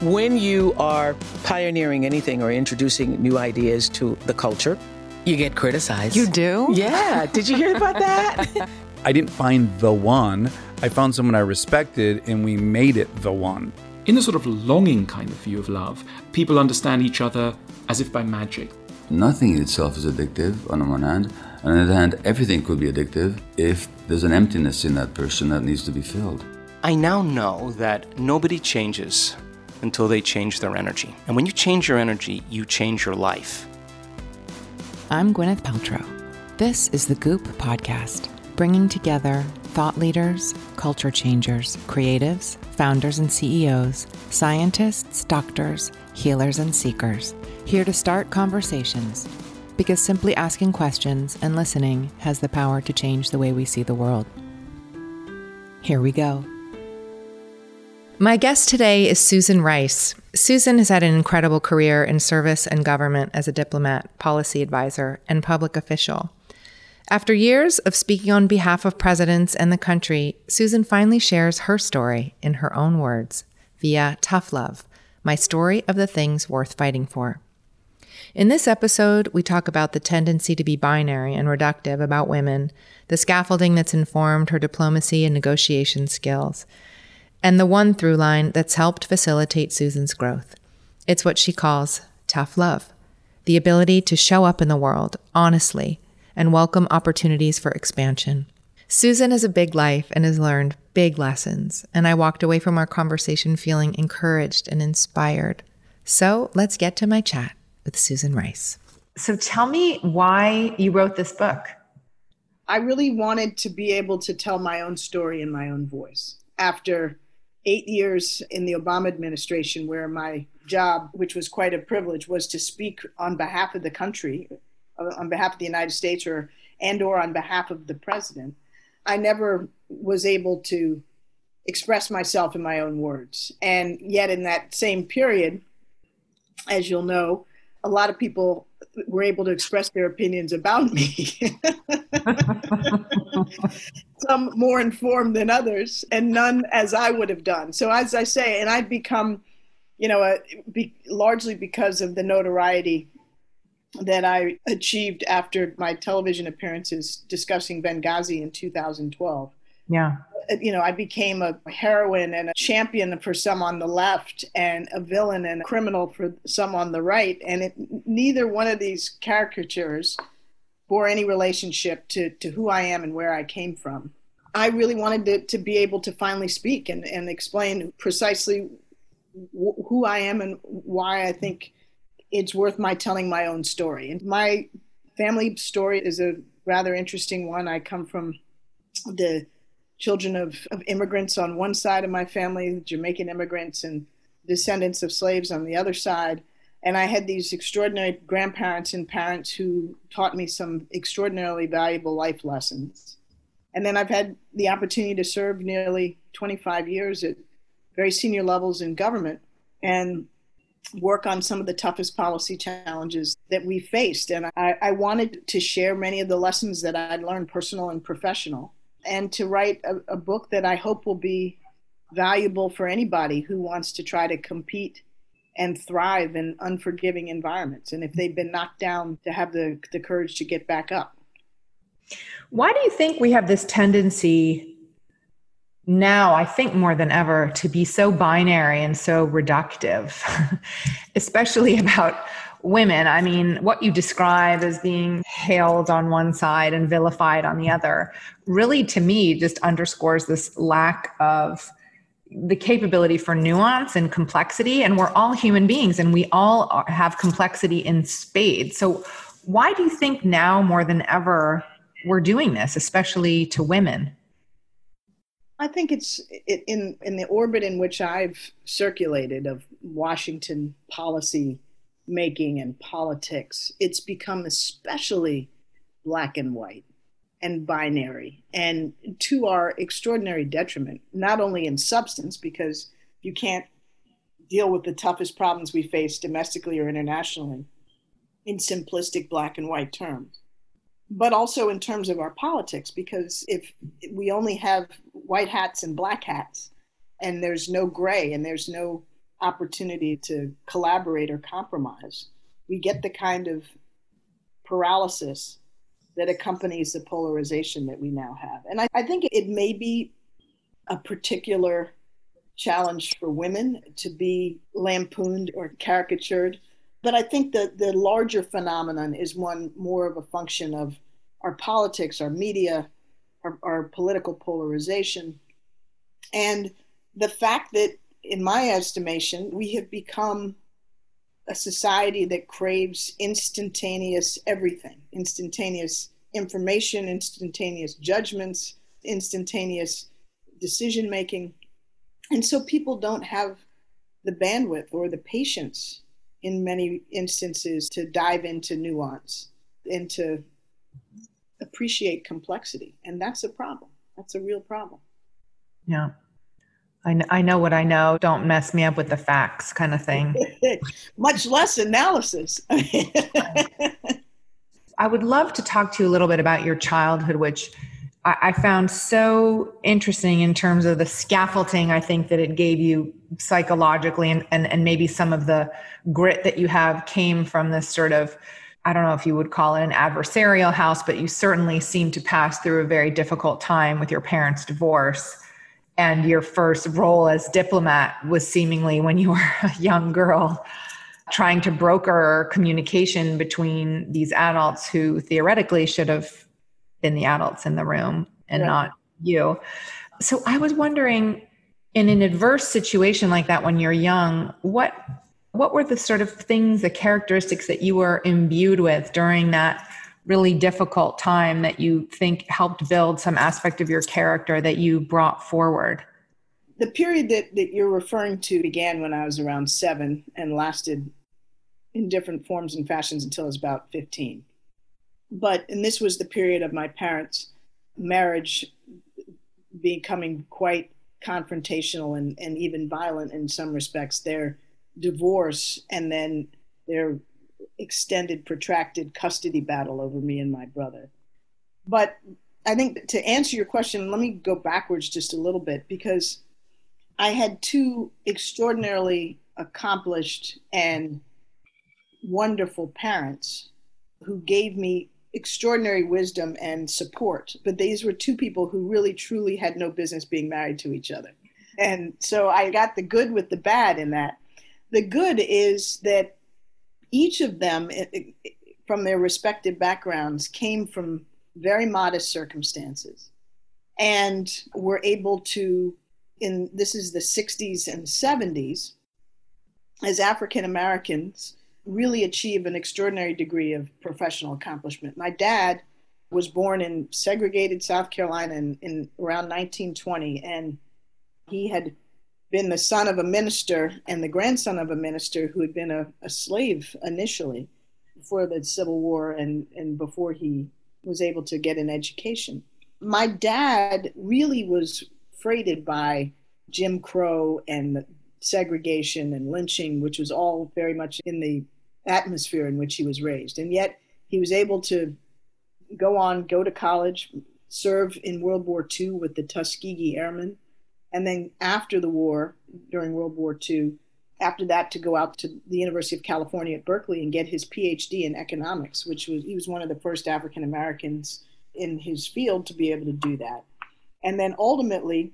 When you are pioneering anything or introducing new ideas to the culture, you get criticized. You do? Yeah. Did you hear about that? I didn't find the one. I found someone I respected and we made it the one. In a sort of longing kind of view of love, people understand each other as if by magic. Nothing in itself is addictive on the one hand. On the other hand, everything could be addictive if there's an emptiness in that person that needs to be filled. I now know that nobody changes until they change their energy. And when you change your energy, you change your life. I'm Gwyneth Paltrow. This is the Goop Podcast, bringing together thought leaders, culture changers, creatives, founders and CEOs, scientists, doctors, healers, and seekers, here to start conversations. Because simply asking questions and listening has the power to change the way we see the world. Here we go. My guest today is Susan Rice. Susan has had an incredible career in service and government as a diplomat, policy advisor, and public official. After years of speaking on behalf of presidents and the country, Susan finally shares her story in her own words via Tough Love, my story of the things worth fighting for. In this episode, we talk about the tendency to be binary and reductive about women, the scaffolding that's informed her diplomacy and negotiation skills, and the one through line that's helped facilitate Susan's growth. It's what she calls tough love the ability to show up in the world honestly and welcome opportunities for expansion. Susan has a big life and has learned big lessons, and I walked away from our conversation feeling encouraged and inspired. So let's get to my chat with Susan Rice. So tell me why you wrote this book. I really wanted to be able to tell my own story in my own voice. After eight years in the Obama administration, where my job, which was quite a privilege, was to speak on behalf of the country, uh, on behalf of the United States, or and or on behalf of the president, I never was able to express myself in my own words. And yet, in that same period, as you'll know, a lot of people were able to express their opinions about me. Some more informed than others, and none as I would have done. So, as I say, and I've become, you know, a, be, largely because of the notoriety that I achieved after my television appearances discussing Benghazi in 2012. Yeah. Uh, you know, I became a heroine and a champion for some on the left and a villain and a criminal for some on the right. And it, neither one of these caricatures bore any relationship to, to who I am and where I came from. I really wanted to, to be able to finally speak and, and explain precisely w- who I am and why I think it's worth my telling my own story. And my family story is a rather interesting one. I come from the children of, of immigrants on one side of my family, Jamaican immigrants, and descendants of slaves on the other side. And I had these extraordinary grandparents and parents who taught me some extraordinarily valuable life lessons. And then I've had the opportunity to serve nearly 25 years at very senior levels in government and work on some of the toughest policy challenges that we faced. And I, I wanted to share many of the lessons that I'd learned, personal and professional and to write a, a book that I hope will be valuable for anybody who wants to try to compete and thrive in unforgiving environments. And if they've been knocked down, to have the, the courage to get back up. Why do you think we have this tendency now, I think more than ever, to be so binary and so reductive, especially about women. I mean, what you describe as being hailed on one side and vilified on the other really, to me, just underscores this lack of the capability for nuance and complexity. And we're all human beings and we all have complexity in spades. So, why do you think now more than ever we're doing this, especially to women? I think it's in in the orbit in which I've circulated of Washington policy making and politics. It's become especially black and white and binary, and to our extraordinary detriment. Not only in substance, because you can't deal with the toughest problems we face domestically or internationally in simplistic black and white terms but also in terms of our politics, because if we only have white hats and black hats, and there's no gray and there's no opportunity to collaborate or compromise, we get the kind of paralysis that accompanies the polarization that we now have. And I, I think it may be a particular challenge for women to be lampooned or caricatured but I think that the larger phenomenon is one more of a function of our politics, our media, our, our political polarization, and the fact that, in my estimation, we have become a society that craves instantaneous everything, instantaneous information, instantaneous judgments, instantaneous decision making. And so people don't have the bandwidth or the patience in many instances to dive into nuance and to appreciate complexity. And that's a problem. That's a real problem. Yeah. I, I know what I know. Don't mess me up with the facts, kind of thing. Much less analysis. I would love to talk to you a little bit about your childhood, which I, I found so interesting in terms of the scaffolding I think that it gave you psychologically, and, and, and maybe some of the grit that you have came from this sort of I don't know if you would call it an adversarial house, but you certainly seem to pass through a very difficult time with your parents' divorce. And your first role as diplomat was seemingly when you were a young girl, trying to broker communication between these adults who theoretically should have been the adults in the room and not you. So I was wondering in an adverse situation like that when you're young, what what were the sort of things, the characteristics that you were imbued with during that really difficult time that you think helped build some aspect of your character that you brought forward? The period that, that you're referring to began when I was around seven and lasted in different forms and fashions until I was about 15. But, and this was the period of my parents' marriage becoming quite confrontational and, and even violent in some respects. Their divorce and then their extended, protracted custody battle over me and my brother. But I think to answer your question, let me go backwards just a little bit because I had two extraordinarily accomplished and wonderful parents who gave me extraordinary wisdom and support. But these were two people who really truly had no business being married to each other. And so I got the good with the bad in that the good is that each of them, from their respective backgrounds, came from very modest circumstances and were able to, in this is the 60s and 70s, as African Americans, really achieve an extraordinary degree of professional accomplishment. My dad was born in segregated South Carolina in, in around 1920, and he had been the son of a minister and the grandson of a minister who had been a, a slave initially before the Civil War and, and before he was able to get an education. My dad really was freighted by Jim Crow and segregation and lynching, which was all very much in the atmosphere in which he was raised. And yet he was able to go on, go to college, serve in World War II with the Tuskegee Airmen, and then after the war, during World War II, after that to go out to the University of California at Berkeley and get his PhD in economics, which was he was one of the first African Americans in his field to be able to do that. And then ultimately,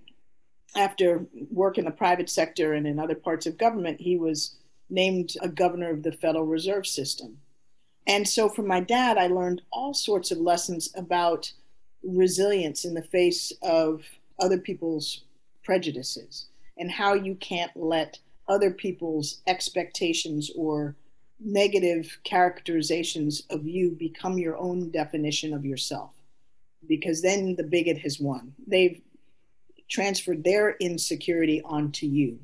after work in the private sector and in other parts of government, he was named a governor of the Federal Reserve System. And so from my dad, I learned all sorts of lessons about resilience in the face of other people's prejudices and how you can't let other people's expectations or negative characterizations of you become your own definition of yourself. Because then the bigot has won. They've transferred their insecurity onto you.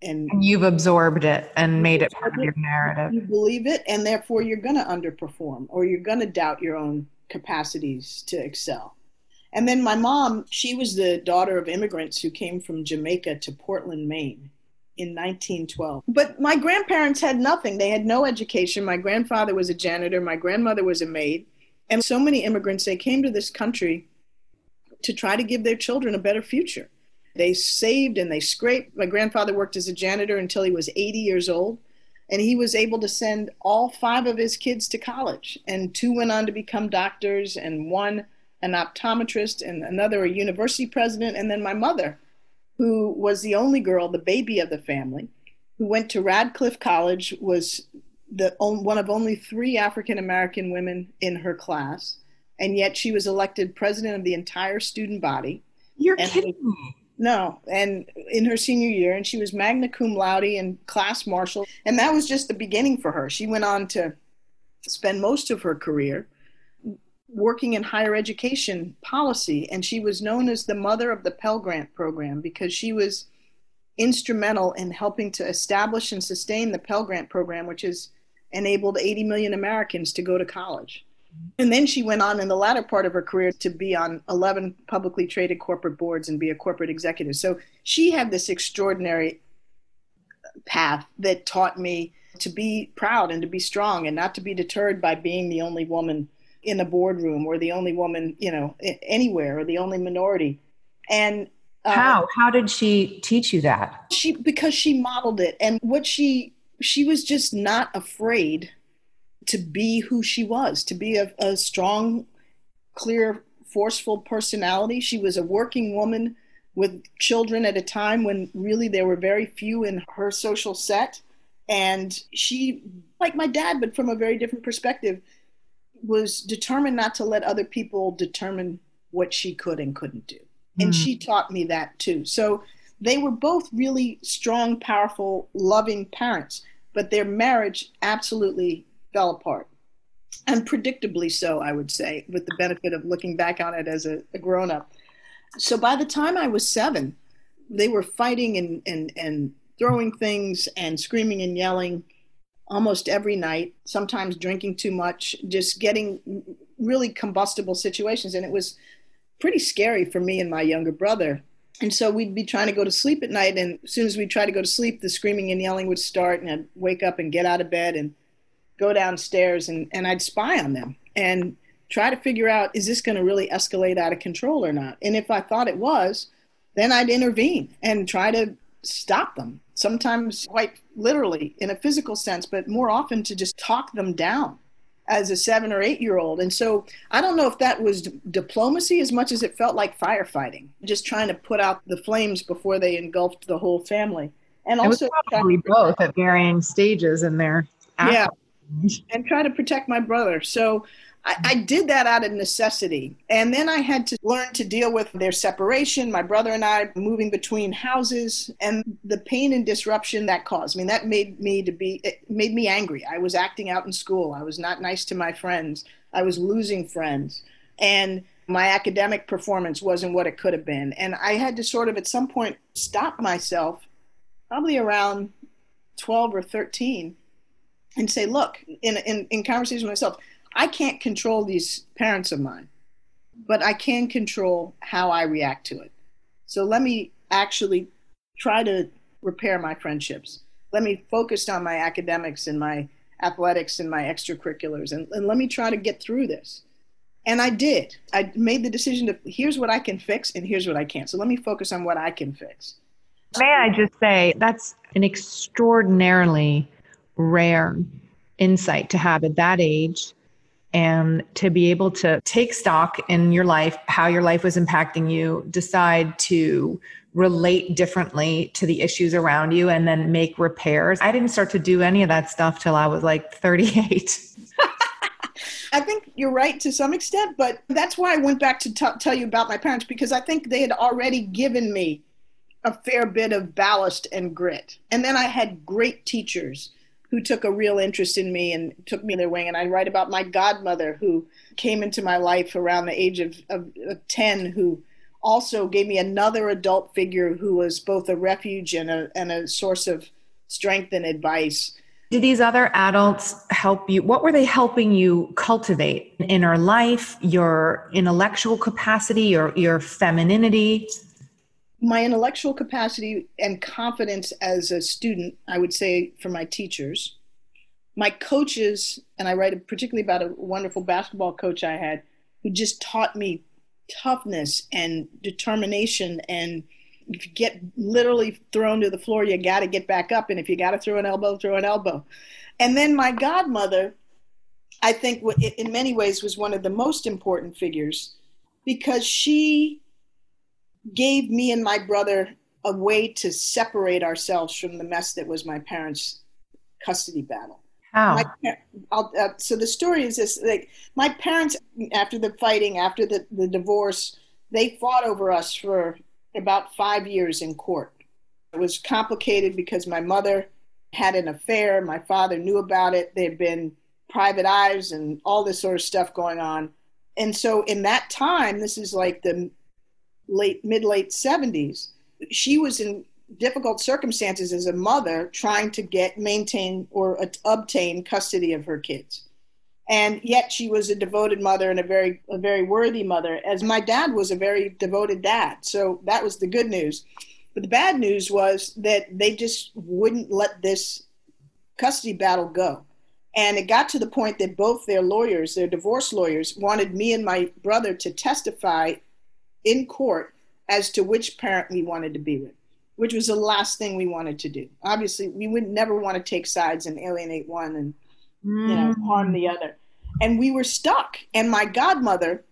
And, and you've absorbed it and made it part of your narrative. You believe it and therefore you're going to underperform or you're going to doubt your own capacities to excel and then my mom she was the daughter of immigrants who came from jamaica to portland maine in 1912. But my grandparents had nothing. They had no education. My grandfather was a janitor, my grandmother was a maid. And so many immigrants, they came to this country to try to give their children a better future. They saved and they scraped. My grandfather worked as a janitor until he was 80 years old. And he was able to send all five of his kids to college. And two went on to become doctors, and one an optometrist, and another a university president. And then my mother, who was the only girl, the baby of the family, who went to Radcliffe College, was the one of only three African American women in her class, and yet she was elected president of the entire student body. You're and kidding me. No, and in her senior year, and she was magna cum laude and class marshal, and that was just the beginning for her. She went on to spend most of her career working in higher education policy, and she was known as the mother of the Pell Grant program because she was instrumental in helping to establish and sustain the Pell Grant program, which has enabled 80 million Americans to go to college. And then she went on in the latter part of her career to be on 11 publicly traded corporate boards and be a corporate executive. So she had this extraordinary path that taught me to be proud and to be strong and not to be deterred by being the only woman in a boardroom or the only woman, you know, anywhere or the only minority. And uh, how how did she teach you that? She because she modeled it, and what she she was just not afraid to be who she was, to be a, a strong, clear, forceful personality. She was a working woman with children at a time when really there were very few in her social set. And she, like my dad, but from a very different perspective, was determined not to let other people determine what she could and couldn't do. And mm. she taught me that too. So they were both really strong, powerful, loving parents, but their marriage absolutely fell apart. And predictably so, I would say, with the benefit of looking back on it as a, a grown up. So by the time I was seven, they were fighting and, and, and throwing things and screaming and yelling almost every night, sometimes drinking too much, just getting really combustible situations. And it was pretty scary for me and my younger brother. And so we'd be trying to go to sleep at night. And as soon as we try to go to sleep, the screaming and yelling would start. And I'd wake up and get out of bed and go downstairs and, and I'd spy on them and try to figure out is this going to really escalate out of control or not? And if I thought it was, then I'd intervene and try to stop them sometimes quite literally in a physical sense, but more often to just talk them down as a seven or eight year old. And so I don't know if that was d- diplomacy as much as it felt like firefighting, just trying to put out the flames before they engulfed the whole family. And it also probably both at varying stages in their yeah, and try to protect my brother. So I, I, did that out of necessity. And then I had to learn to deal with their separation, my brother and I moving between houses, and the pain and disruption that caused. I mean, that made me to be, it made me angry. I was acting out in school. I was not nice to my friends. I was losing friends. And my academic performance wasn't what it could have been. And I had to sort of at some point stop myself, probably around 12 or 13, and say, look, in, in, in conversation with myself, I can't control these parents of mine, but I can control how I react to it. So let me actually try to repair my friendships. Let me focus on my academics and my athletics and my extracurriculars, and, and let me try to get through this. And I did. I made the decision to here's what I can fix and here's what I can't. So let me focus on what I can fix. May I just say that's an extraordinarily rare insight to have at that age and to be able to take stock in your life, how your life was impacting you, decide to relate differently to the issues around you and then make repairs. I didn't start to do any of that stuff till I was like 38. I think you're right to some extent, but that's why I went back to t- tell you about my parents because I think they had already given me a fair bit of ballast and grit. And then I had great teachers who took a real interest in me and took me in their wing. And I write about my godmother who came into my life around the age of, of, of 10, who also gave me another adult figure who was both a refuge and a, and a source of strength and advice. Did these other adults help you? What were they helping you cultivate? in Inner life, your intellectual capacity, your, your femininity? My intellectual capacity and confidence as a student, I would say, for my teachers. My coaches, and I write particularly about a wonderful basketball coach I had who just taught me toughness and determination and if you get literally thrown to the floor you got to get back up and if you got to throw an elbow throw an elbow and then my godmother i think in many ways was one of the most important figures because she gave me and my brother a way to separate ourselves from the mess that was my parents custody battle how? My, uh, so the story is this: like my parents, after the fighting, after the, the divorce, they fought over us for about five years in court. It was complicated because my mother had an affair. My father knew about it. There had been private eyes and all this sort of stuff going on. And so, in that time, this is like the late, mid late 70s, she was in difficult circumstances as a mother trying to get maintain or obtain custody of her kids. And yet she was a devoted mother and a very a very worthy mother as my dad was a very devoted dad. So that was the good news. But the bad news was that they just wouldn't let this custody battle go. And it got to the point that both their lawyers their divorce lawyers wanted me and my brother to testify in court as to which parent we wanted to be with which was the last thing we wanted to do. Obviously, we would never want to take sides and alienate one and mm. you know harm the other. And we were stuck. And my godmother,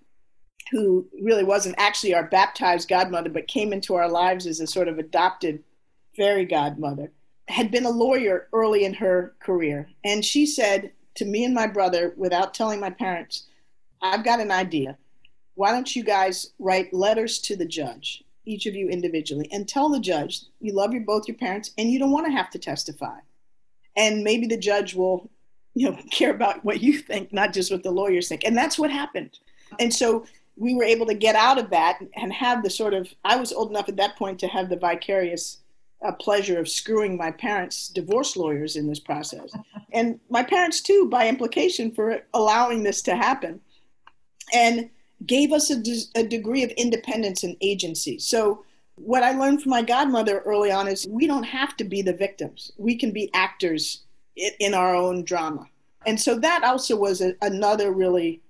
who really wasn't actually our baptized godmother, but came into our lives as a sort of adopted fairy godmother, had been a lawyer early in her career. And she said to me and my brother, without telling my parents, I've got an idea. Why don't you guys write letters to the judge each of you individually and tell the judge you love your both your parents and you don't want to have to testify. And maybe the judge will you know care about what you think not just what the lawyers think. And that's what happened. And so we were able to get out of that and have the sort of i was old enough at that point to have the vicarious uh, pleasure of screwing my parents divorce lawyers in this process. And my parents too by implication for allowing this to happen. And gave us a, de- a degree of independence and agency. So, what I learned from my godmother early on is we don't have to be the victims. We can be actors in our own drama. And so that also was a, another really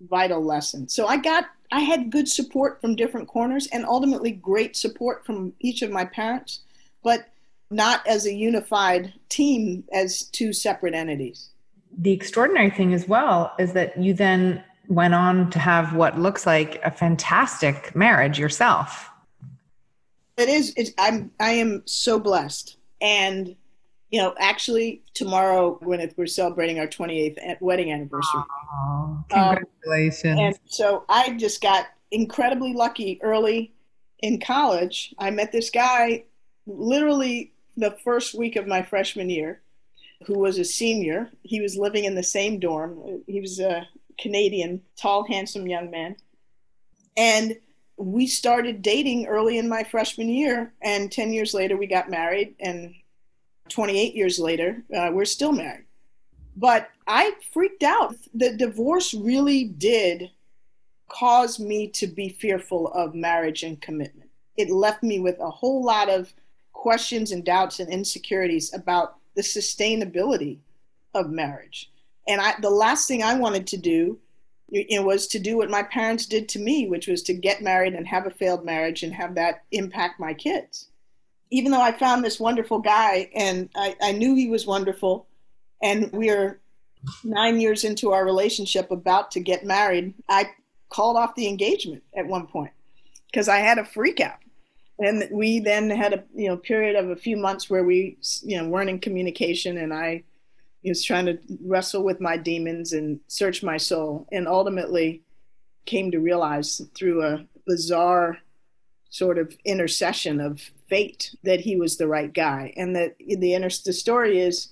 vital lesson. So I got, I had good support from different corners and ultimately great support from each of my parents, but not as a unified team as two separate entities. The extraordinary thing as well is that you then went on to have what looks like a fantastic marriage yourself. It is. It's, I'm. I am so blessed, and you know, actually, tomorrow, Gwyneth, we're celebrating our 28th wedding anniversary. Oh, congratulations! Um, and so I just got incredibly lucky early in college. I met this guy literally the first week of my freshman year who was a senior. He was living in the same dorm. He was a Canadian, tall, handsome young man. And we started dating early in my freshman year. And 10 years later, we got married. And 28 years later, uh, we're still married. But I freaked out. The divorce really did cause me to be fearful of marriage and commitment. It left me with a whole lot of questions and doubts and insecurities about the sustainability of marriage. And I, the last thing I wanted to do it was to do what my parents did to me, which was to get married and have a failed marriage and have that impact my kids. Even though I found this wonderful guy and I, I knew he was wonderful, and we are nine years into our relationship about to get married, I called off the engagement at one point because I had a freak out. and we then had a you know period of a few months where we you know weren't in communication and i was trying to wrestle with my demons and search my soul and ultimately came to realize through a bizarre sort of intercession of fate that he was the right guy. And that the inner the story is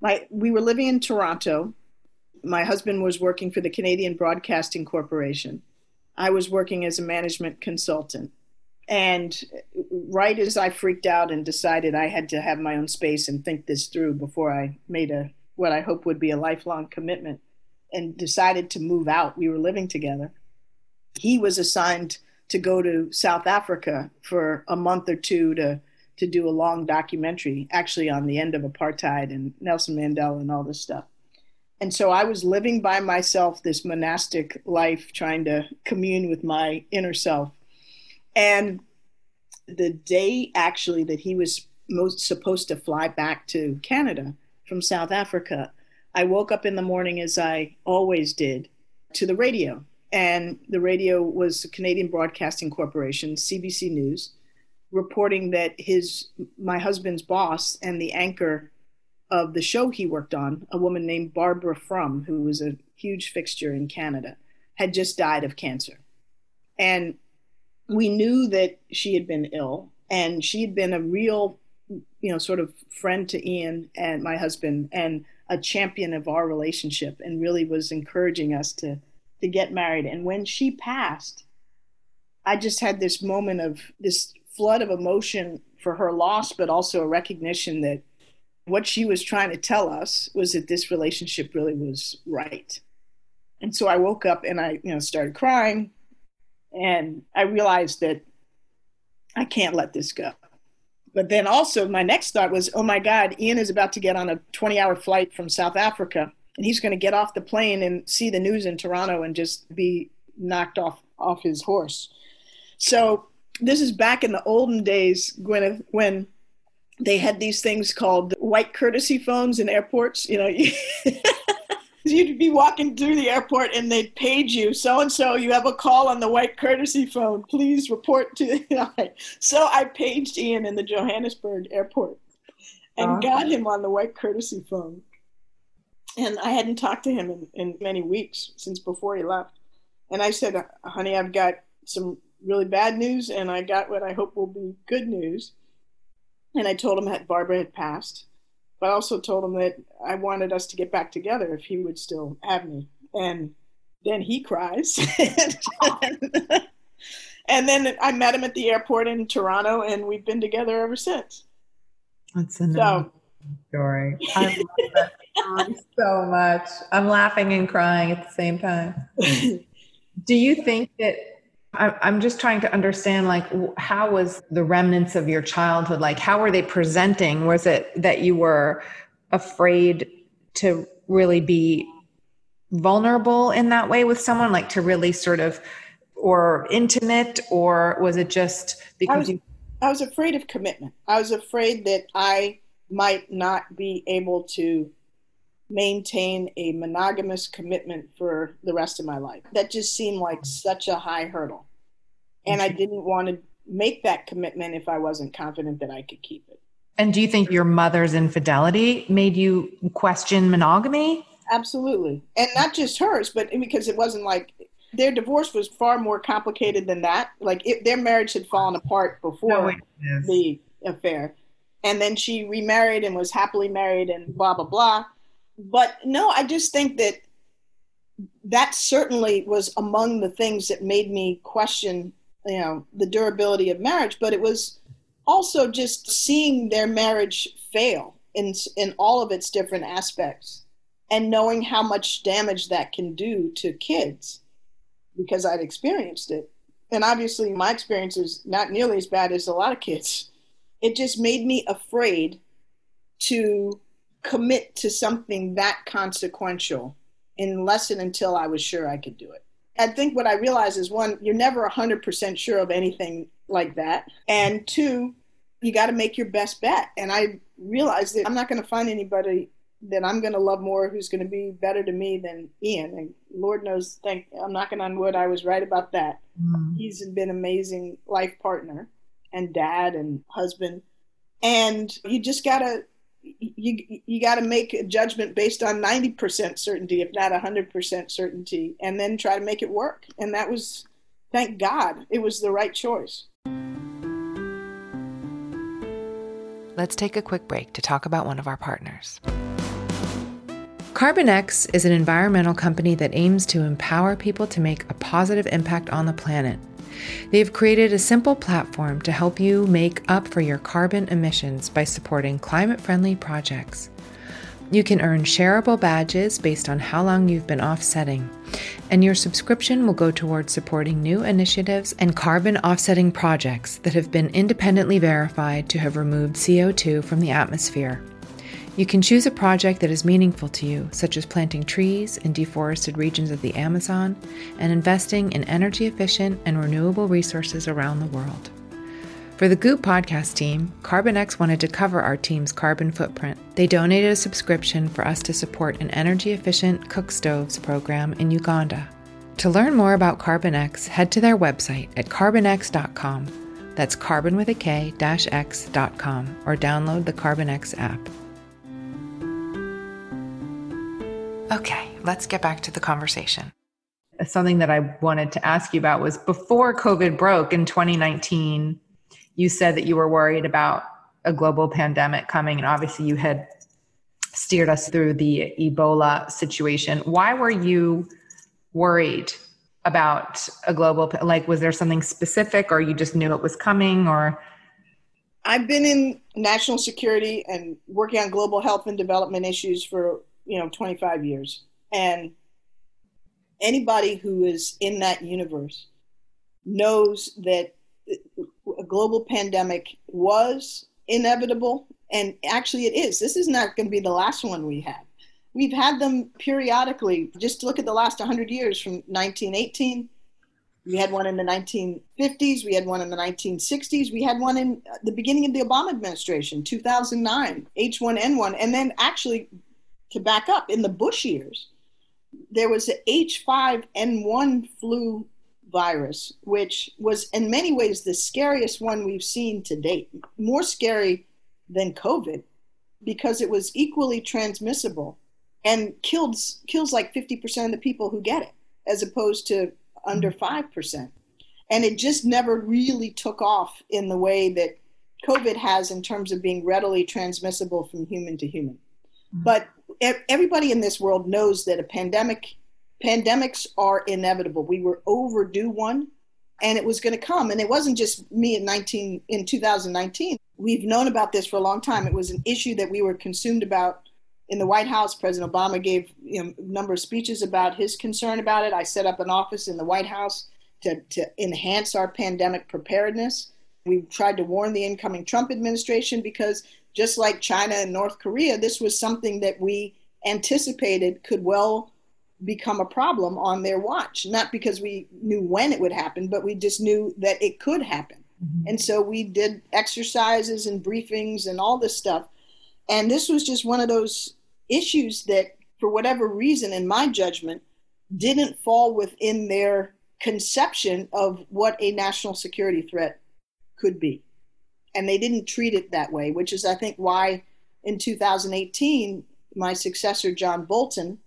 my we were living in toronto. My husband was working for the canadian broadcasting corporation. I was working as a management consultant and right as I freaked out and decided I had to have my own space and think this through before I made a what I hope would be a lifelong commitment and decided to move out, we were living together. He was assigned to go to South Africa for a month or two to to do a long documentary, actually on the end of apartheid and Nelson Mandela and all this stuff. And so I was living by myself this monastic life, trying to commune with my inner self and the day actually that he was most supposed to fly back to Canada from South Africa, I woke up in the morning as I always did to the radio. And the radio was the Canadian Broadcasting Corporation, CBC News, reporting that his my husband's boss and the anchor of the show he worked on, a woman named Barbara Frum, who was a huge fixture in Canada, had just died of cancer. And we knew that she had been ill and she had been a real you know sort of friend to ian and my husband and a champion of our relationship and really was encouraging us to to get married. And when she passed i just had this moment of this flood of emotion for her loss but also a recognition that what she was trying to tell us was that this relationship really was right. And so i woke up and i you know started crying and I realized that I can't let this go. But then also, my next thought was, oh my God, Ian is about to get on a 20 hour flight from South Africa, and he's going to get off the plane and see the news in Toronto and just be knocked off, off his horse. So, this is back in the olden days, Gwyneth, when they had these things called white courtesy phones in airports. You know, you'd be walking through the airport and they'd page you so and so you have a call on the white courtesy phone. Please report to know, so i paged ian in the johannesburg airport and uh-huh. got him on the white courtesy phone. And i hadn't talked to him in, in many weeks since before he left. And i said honey i've got some really bad news and i got what i hope will be good news. And i told him that barbara had passed but I also told him that I wanted us to get back together if he would still have me. And then he cries. and then I met him at the airport in Toronto, and we've been together ever since. That's a so, story. I love that story so much. I'm laughing and crying at the same time. Do you think that I'm just trying to understand, like, how was the remnants of your childhood? Like, how were they presenting? Was it that you were afraid to really be vulnerable in that way with someone, like to really sort of, or intimate, or was it just because I was, you? I was afraid of commitment. I was afraid that I might not be able to maintain a monogamous commitment for the rest of my life. That just seemed like such a high hurdle. And I didn't want to make that commitment if I wasn't confident that I could keep it. And do you think your mother's infidelity made you question monogamy? Absolutely. And not just hers, but because it wasn't like their divorce was far more complicated than that. Like it, their marriage had fallen apart before no, the affair. And then she remarried and was happily married and blah, blah, blah but no, I just think that that certainly was among the things that made me question, you know, the durability of marriage. But it was also just seeing their marriage fail in in all of its different aspects, and knowing how much damage that can do to kids, because I'd experienced it. And obviously, my experience is not nearly as bad as a lot of kids. It just made me afraid to commit to something that consequential unless and until I was sure I could do it. I think what I realized is one, you're never 100% sure of anything like that. And two, you got to make your best bet. And I realized that I'm not going to find anybody that I'm going to love more who's going to be better to me than Ian. And Lord knows, thank I'm knocking on wood, I was right about that. Mm-hmm. He's been an amazing life partner. and dad and husband. And you just gotta you you got to make a judgment based on 90% certainty if not 100% certainty and then try to make it work and that was thank god it was the right choice Let's take a quick break to talk about one of our partners. KarbonX is an environmental company that aims to empower people to make a positive impact on the planet. They've created a simple platform to help you make up for your carbon emissions by supporting climate friendly projects. You can earn shareable badges based on how long you've been offsetting, and your subscription will go towards supporting new initiatives and carbon offsetting projects that have been independently verified to have removed CO2 from the atmosphere. You can choose a project that is meaningful to you, such as planting trees in deforested regions of the Amazon and investing in energy efficient and renewable resources around the world. For the Goop podcast team, KarbonX wanted to cover our team's carbon footprint. They donated a subscription for us to support an energy efficient cook stoves program in Uganda. To learn more about KarbonX, head to their website at carbonx.com. That's carbon with a K dash X.com or download the KarbonX app. Okay, let's get back to the conversation. Something that I wanted to ask you about was before COVID broke in 2019, you said that you were worried about a global pandemic coming, and obviously you had steered us through the Ebola situation. Why were you worried about a global like was there something specific or you just knew it was coming or I've been in national security and working on global health and development issues for you know 25 years. And anybody who is in that universe knows that a global pandemic was inevitable and actually it is. This is not going to be the last one we have. We've had them periodically. Just look at the last 100 years from 1918 we had one in the 1950s we had one in the 1960s we had one in the beginning of the obama administration 2009 h1n1 and then actually to back up, in the Bush years, there was the H5N1 flu virus, which was in many ways the scariest one we've seen to date, more scary than COVID because it was equally transmissible and kills kills like 50% of the people who get it as opposed to under mm-hmm. 5%. And it just never really took off in the way that COVID has in terms of being readily transmissible from human to human. Mm-hmm. But everybody in this world knows that a pandemic pandemics are inevitable. We were overdue one and it was going to come and it wasn't just me in 19 in 2019. We've known about this for a long time. It was an issue that we were consumed about in the White House. President Obama gave you know, a number of speeches about his concern about it. I set up an office in the White House to, to enhance our pandemic preparedness. We tried to warn the incoming Trump administration because just like China and North Korea, this was something that we anticipated could well become a problem on their watch. Not because we knew when it would happen, but we just knew that it could happen. Mm-hmm. And so we did exercises and briefings and all this stuff. And this was just one of those issues that, for whatever reason, in my judgment, didn't fall within their conception of what a national security threat could be and they didn't treat it that way, which is, I think, why in 2018, my successor, John Bolton,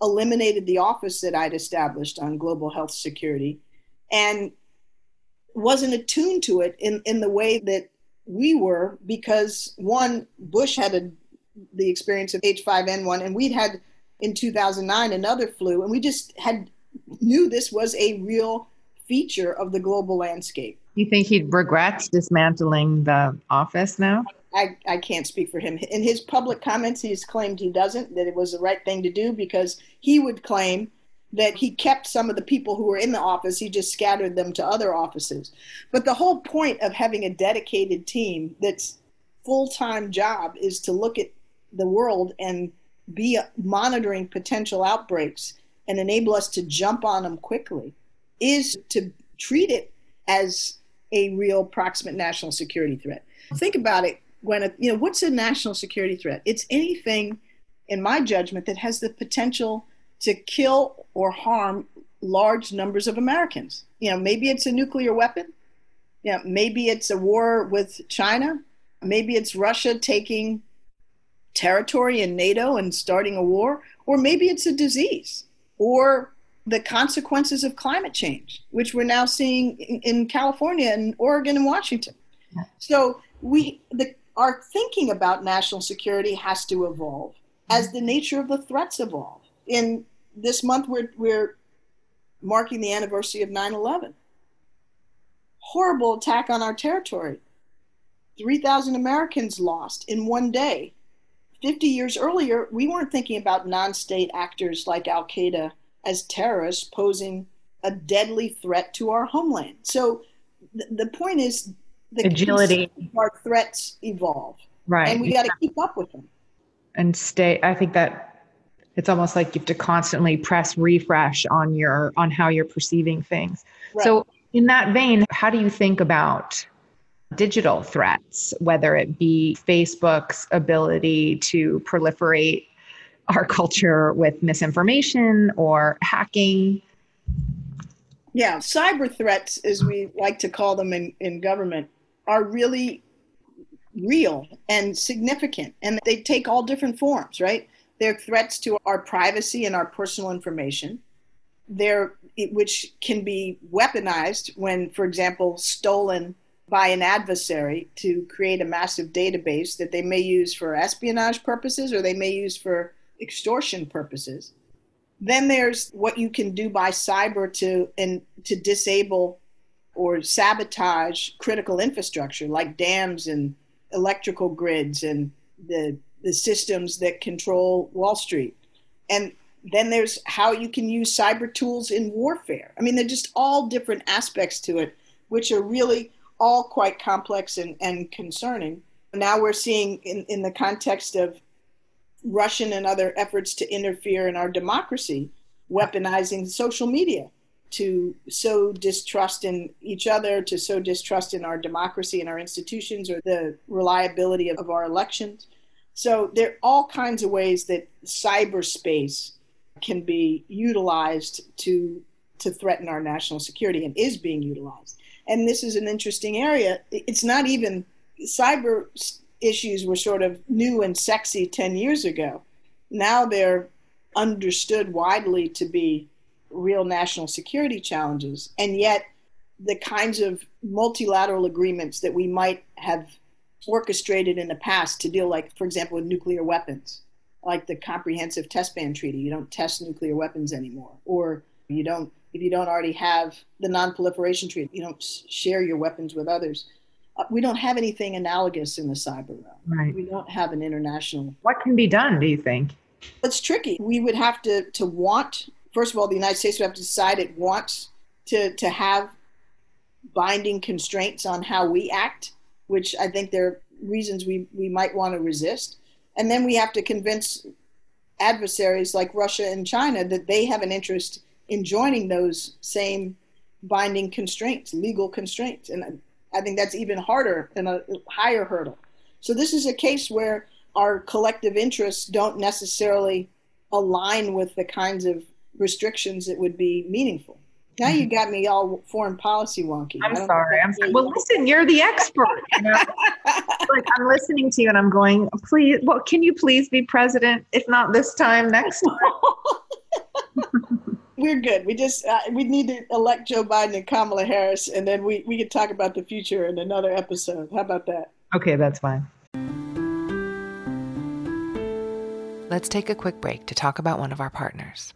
eliminated the office that I'd established on global health security and wasn't attuned to it in, in the way that we were because one, Bush had a, the experience of H5N1, and we'd had in 2009 another flu, and we just had knew this was a real feature of the global landscape. You think he regrets dismantling the office now? I, I can't speak for him. In his public comments, he's claimed he doesn't, that it was the right thing to do because he would claim that he kept some of the people who were in the office, he just scattered them to other offices. But the whole point of having a dedicated team that's full time job is to look at the world and be monitoring potential outbreaks and enable us to jump on them quickly is to treat it as a real proximate national security threat. Think about it, Gwyneth. You know, what's a national security threat? It's anything, in my judgment, that has the potential to kill or harm large numbers of Americans. You know, maybe it's a nuclear weapon. Yeah, maybe it's a war with China. Maybe it's Russia taking territory in NATO and starting a war, or maybe it's a disease, or the consequences of climate change, which we're now seeing in, in California and Oregon and Washington. So we the our thinking about national security has to evolve as the nature of the threats evolve. In this month, we're, we're marking the anniversary of 9 11. Horrible attack on our territory. 3,000 Americans lost in one day. 50 years earlier, we weren't thinking about non state actors like Al Qaeda as terrorists posing a deadly threat to our homeland. So th- the point is the agility our threats evolve. Right. And we got to keep up with them. And stay I think that it's almost like you have to constantly press refresh on your on how you're perceiving things. Right. So in that vein, how do you think about digital threats, whether it be Facebook's ability to proliferate our culture with misinformation or hacking? Yeah, cyber threats, as we like to call them in, in government, are really real and significant. And they take all different forms, right? They're threats to our privacy and our personal information. They're, which can be weaponized when, for example, stolen by an adversary to create a massive database that they may use for espionage purposes or they may use for extortion purposes. Then there's what you can do by cyber to and to disable or sabotage critical infrastructure like dams and electrical grids and the the systems that control Wall Street. And then there's how you can use cyber tools in warfare. I mean, they're just all different aspects to it, which are really all quite complex and, and concerning. Now we're seeing in, in the context of Russian and other efforts to interfere in our democracy, weaponizing social media to sow distrust in each other, to sow distrust in our democracy and our institutions or the reliability of, of our elections. So there are all kinds of ways that cyberspace can be utilized to to threaten our national security and is being utilized. And this is an interesting area. It's not even cyber issues were sort of new and sexy 10 years ago. Now they're understood widely to be real national security challenges. And yet, the kinds of multilateral agreements that we might have orchestrated in the past to deal, like, for example, with nuclear weapons, like the Comprehensive Test Ban Treaty, you don't test nuclear weapons anymore, or you don't, if you don't already have the Non-Proliferation Treaty, you don't share your weapons with others. Uh, we don't have anything analogous in the cyber realm. Right. We don't have an international. What can be done? Do you think? It's tricky. We would have to to want first of all, the United States would have to decide it wants to, to have binding constraints on how we act, which I think there are reasons we, we might want to resist. And then we have to convince adversaries like Russia and China that they have an interest in joining those same binding constraints, legal constraints. And I think that's even harder and a higher hurdle. So this is a case where our collective interests don't necessarily align with the kinds of restrictions that would be meaningful. Now you mm-hmm. got me all foreign policy wonky. I'm sorry. I'm sorry. Well, listen, you're the expert. You know? like I'm listening to you and I'm going, please. Well, can you please be president? If not this time, next time. We're good. We just uh, we need to elect Joe Biden and Kamala Harris, and then we we could talk about the future in another episode. How about that? Okay, that's fine. Let's take a quick break to talk about one of our partners.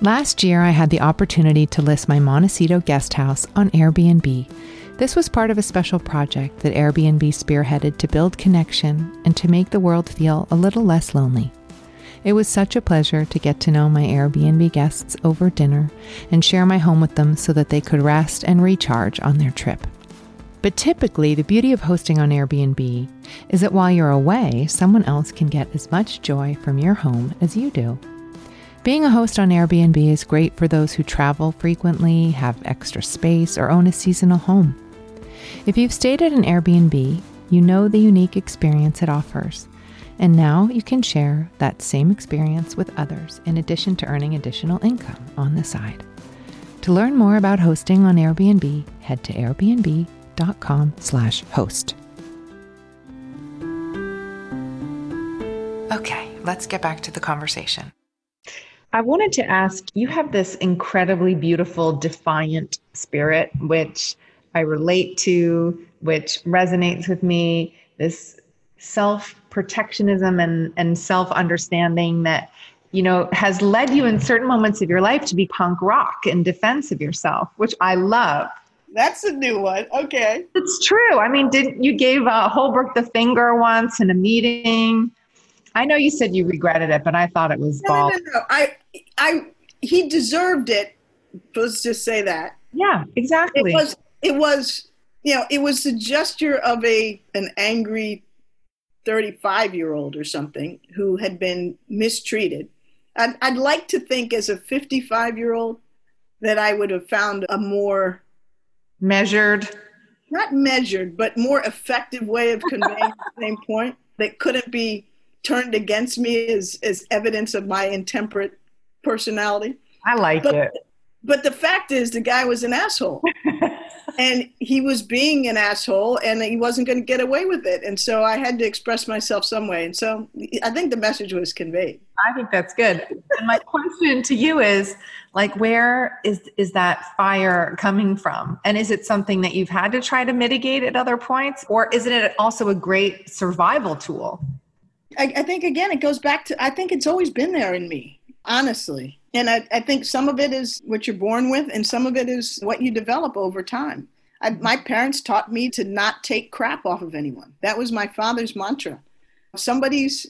Last year, I had the opportunity to list my Montecito guest house on Airbnb. This was part of a special project that Airbnb spearheaded to build connection and to make the world feel a little less lonely. It was such a pleasure to get to know my Airbnb guests over dinner and share my home with them so that they could rest and recharge on their trip. But typically, the beauty of hosting on Airbnb is that while you're away, someone else can get as much joy from your home as you do. Being a host on Airbnb is great for those who travel frequently, have extra space, or own a seasonal home. If you've stayed at an Airbnb, you know the unique experience it offers. And now you can share that same experience with others in addition to earning additional income on the side. To learn more about hosting on Airbnb, head to airbnb.com/host. Okay, let's get back to the conversation. I wanted to ask you have this incredibly beautiful, defiant spirit, which I relate to, which resonates with me. This self protectionism and, and self understanding that, you know, has led you in certain moments of your life to be punk rock in defense of yourself, which I love. That's a new one. Okay. It's true. I mean, did you gave uh, Holbrooke the finger once in a meeting? I know you said you regretted it, but I thought it was no, no, no, no. I I he deserved it. Let's just say that. Yeah, exactly. It was it was you know it was the gesture of a an angry 35 year old or something who had been mistreated. I'd, I'd like to think as a 55 year old that I would have found a more measured, not measured, but more effective way of conveying the same point that couldn't be turned against me as, as evidence of my intemperate personality. I like but, it. But the fact is, the guy was an asshole. and he was being an asshole and he wasn't going to get away with it. And so I had to express myself some way. And so I think the message was conveyed. I think that's good. And my question to you is like, where is, is that fire coming from? And is it something that you've had to try to mitigate at other points? Or isn't it also a great survival tool? I, I think, again, it goes back to, I think it's always been there in me honestly. And I, I, think some of it is what you're born with, and some of it is what you develop over time. I, my parents taught me to not take crap off of anyone. That was my father's mantra. If somebody's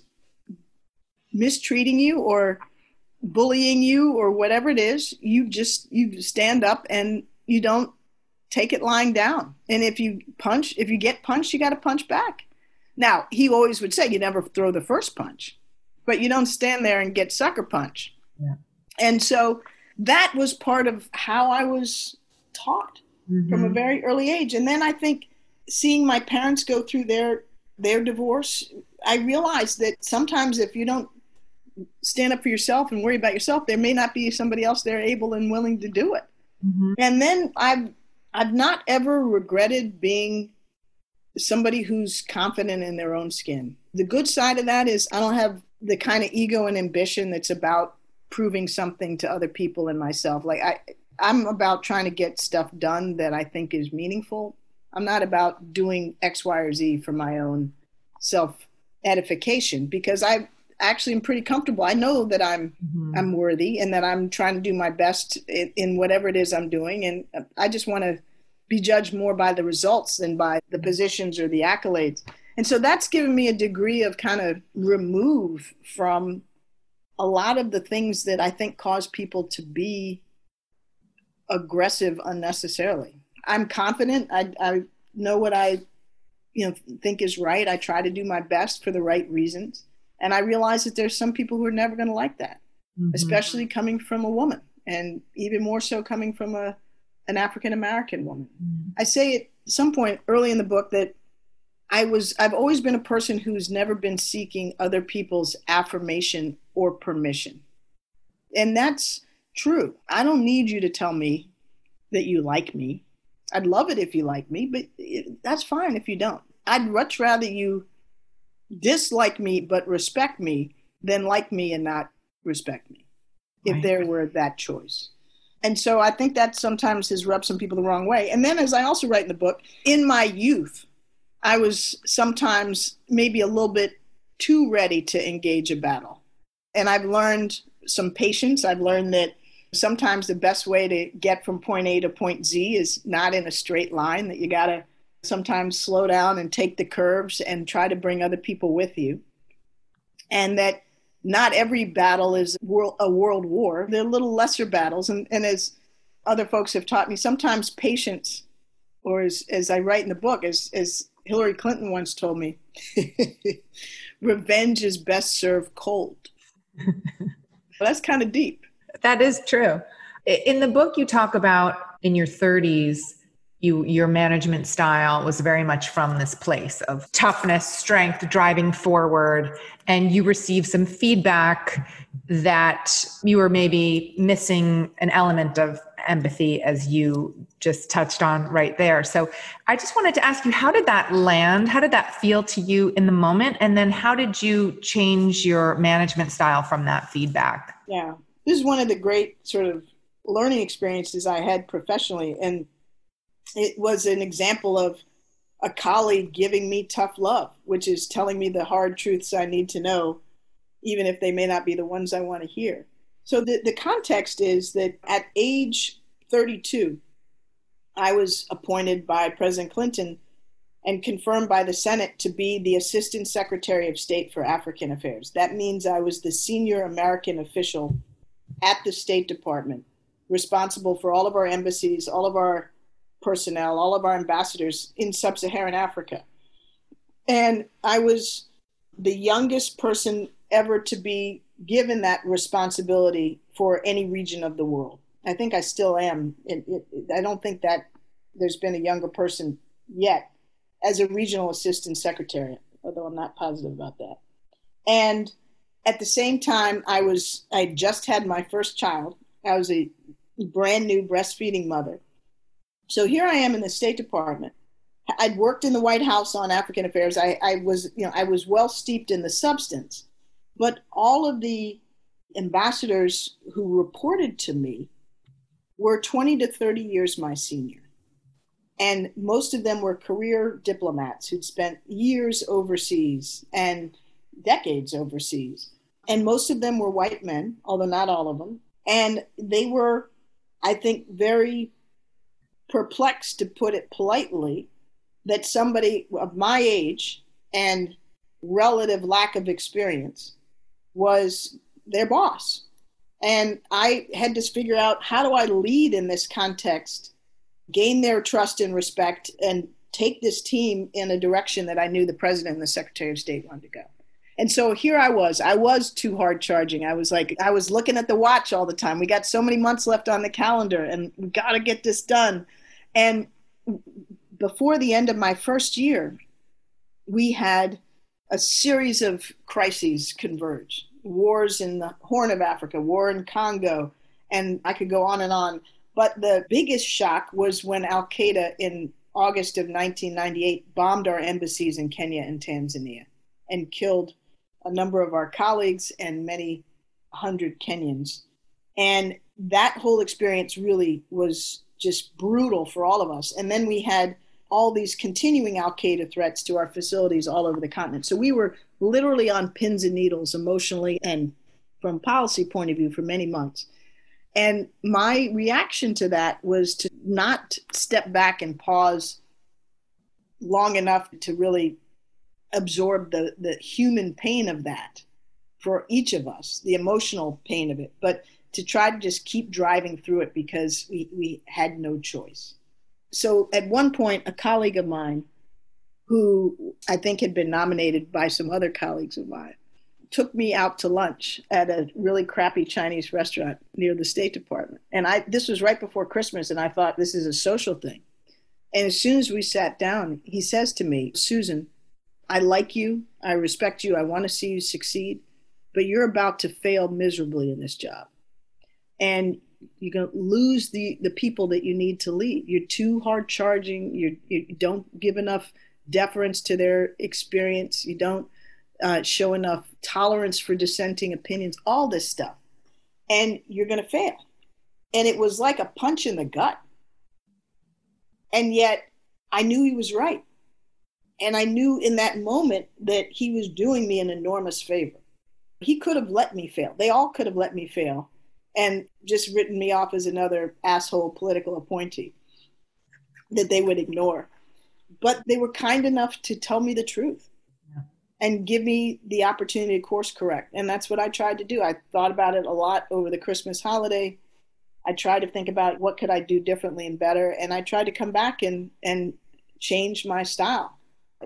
mistreating you or bullying you or whatever it is, you just you stand up and you don't take it lying down. And if you punch, if you get punched, you got to punch back. Now, he always would say you never throw the first punch but you don't stand there and get sucker punch. Yeah. And so that was part of how I was taught mm-hmm. from a very early age. And then I think seeing my parents go through their their divorce, I realized that sometimes if you don't stand up for yourself and worry about yourself, there may not be somebody else there able and willing to do it. Mm-hmm. And then I've I've not ever regretted being somebody who's confident in their own skin. The good side of that is I don't have the kind of ego and ambition that's about proving something to other people and myself. Like I, I'm about trying to get stuff done that I think is meaningful. I'm not about doing X, Y, or Z for my own self edification because I actually am pretty comfortable. I know that I'm mm-hmm. I'm worthy and that I'm trying to do my best in, in whatever it is I'm doing, and I just want to be judged more by the results than by the positions or the accolades. And so that's given me a degree of kind of remove from a lot of the things that I think cause people to be aggressive unnecessarily. I'm confident. I, I know what I you know think is right. I try to do my best for the right reasons. And I realize that there's some people who are never going to like that, mm-hmm. especially coming from a woman and even more so coming from a an African American woman. Mm-hmm. I say at some point early in the book that I was I've always been a person who's never been seeking other people's affirmation or permission. And that's true. I don't need you to tell me that you like me. I'd love it if you like me, but that's fine if you don't. I'd much rather you dislike me but respect me than like me and not respect me right. if there were that choice. And so I think that sometimes has rubbed some people the wrong way. And then, as I also write in the book, in my youth, I was sometimes maybe a little bit too ready to engage a battle. And I've learned some patience. I've learned that sometimes the best way to get from point A to point Z is not in a straight line, that you got to sometimes slow down and take the curves and try to bring other people with you. And that not every battle is a world war. They're little lesser battles. And, and as other folks have taught me, sometimes patience, or as, as I write in the book, as, as Hillary Clinton once told me revenge is best served cold. well, that's kind of deep. That is true. In the book, you talk about in your 30s, you, your management style was very much from this place of toughness, strength, driving forward. And you received some feedback that you were maybe missing an element of empathy as you just touched on right there. So I just wanted to ask you how did that land? How did that feel to you in the moment? And then how did you change your management style from that feedback? Yeah. This is one of the great sort of learning experiences I had professionally. And it was an example of a colleague giving me tough love, which is telling me the hard truths I need to know, even if they may not be the ones I want to hear. So the, the context is that at age 32, I was appointed by President Clinton and confirmed by the Senate to be the Assistant Secretary of State for African Affairs. That means I was the senior American official at the State Department, responsible for all of our embassies, all of our personnel, all of our ambassadors in sub Saharan Africa. And I was the youngest person ever to be given that responsibility for any region of the world. I think I still am. It, it, I don't think that there's been a younger person yet as a regional assistant secretary, although I'm not positive about that. And at the same time, I was I just had my first child. I was a brand new breastfeeding mother. So here I am in the State Department. I'd worked in the White House on African affairs. I, I was, you know, I was well steeped in the substance, but all of the ambassadors who reported to me were 20 to 30 years my senior. And most of them were career diplomats who'd spent years overseas and decades overseas. And most of them were white men, although not all of them. And they were, I think, very perplexed, to put it politely, that somebody of my age and relative lack of experience was their boss. And I had to figure out how do I lead in this context, gain their trust and respect, and take this team in a direction that I knew the president and the secretary of state wanted to go. And so here I was. I was too hard charging. I was like, I was looking at the watch all the time. We got so many months left on the calendar and we got to get this done. And before the end of my first year, we had a series of crises converge wars in the Horn of Africa, war in Congo, and I could go on and on. But the biggest shock was when Al Qaeda in August of 1998 bombed our embassies in Kenya and Tanzania and killed a number of our colleagues and many hundred Kenyans. And that whole experience really was just brutal for all of us. And then we had all these continuing Al Qaeda threats to our facilities all over the continent. So we were literally on pins and needles emotionally and from policy point of view for many months. And my reaction to that was to not step back and pause long enough to really absorb the, the human pain of that for each of us, the emotional pain of it, but to try to just keep driving through it because we, we had no choice. So at one point, a colleague of mine, who I think had been nominated by some other colleagues of mine, took me out to lunch at a really crappy Chinese restaurant near the State Department. And I this was right before Christmas, and I thought this is a social thing. And as soon as we sat down, he says to me, Susan, I like you, I respect you, I want to see you succeed, but you're about to fail miserably in this job and you're going to lose the the people that you need to lead. You're too hard charging. You you don't give enough deference to their experience. You don't uh, show enough tolerance for dissenting opinions all this stuff. And you're going to fail. And it was like a punch in the gut. And yet i knew he was right. And i knew in that moment that he was doing me an enormous favor. He could have let me fail. They all could have let me fail and just written me off as another asshole political appointee that they would ignore. But they were kind enough to tell me the truth yeah. and give me the opportunity to course correct. And that's what I tried to do. I thought about it a lot over the Christmas holiday. I tried to think about what could I do differently and better. And I tried to come back and, and change my style.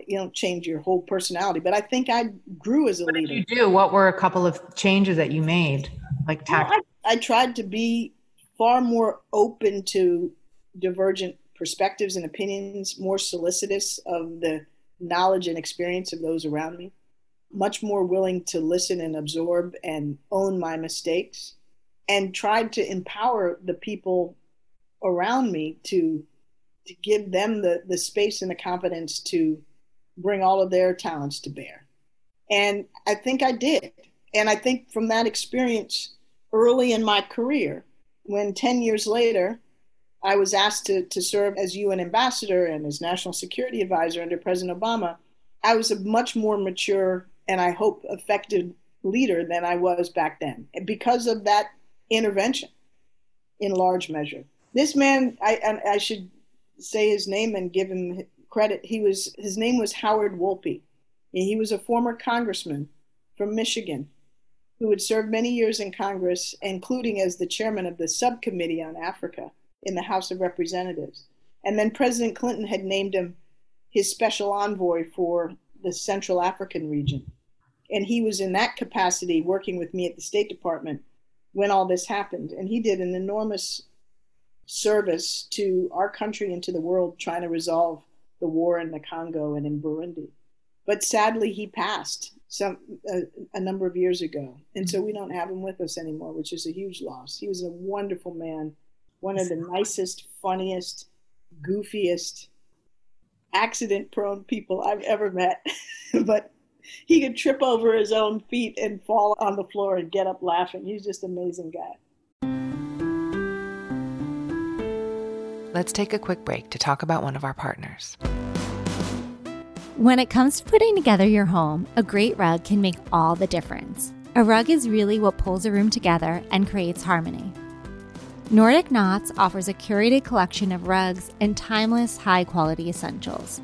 You don't change your whole personality, but I think I grew as a what leader. What did you do? What were a couple of changes that you made? Like tact- well, I tried to be far more open to divergent perspectives and opinions, more solicitous of the knowledge and experience of those around me, much more willing to listen and absorb and own my mistakes, and tried to empower the people around me to to give them the the space and the confidence to bring all of their talents to bear. And I think I did. And I think from that experience early in my career, when 10 years later, I was asked to, to serve as UN ambassador and as national security advisor under President Obama, I was a much more mature and I hope effective leader than I was back then because of that intervention in large measure. This man, I, I should say his name and give him credit. He was his name was Howard Wolpe. He was a former congressman from Michigan who had served many years in Congress, including as the chairman of the subcommittee on Africa in the House of Representatives. And then President Clinton had named him his special envoy for the Central African region. And he was in that capacity working with me at the State Department when all this happened. And he did an enormous service to our country and to the world trying to resolve the war in the Congo and in Burundi. But sadly, he passed some a, a, number of years ago, and so we mm-hmm. don't have him with us anymore, which is a huge loss. He was a wonderful man, one of the nicest, funniest, goofiest, accident-prone people I've ever met. but he could trip over his own feet and fall on the floor and get up laughing. He's just an amazing guy. Let's take a quick break to talk about one of our partners. When it comes to putting together your home, a great rug can make all the difference. A rug is really what pulls a room together and creates harmony. Nordic Knots offers a curated collection of rugs and timeless, high quality essentials.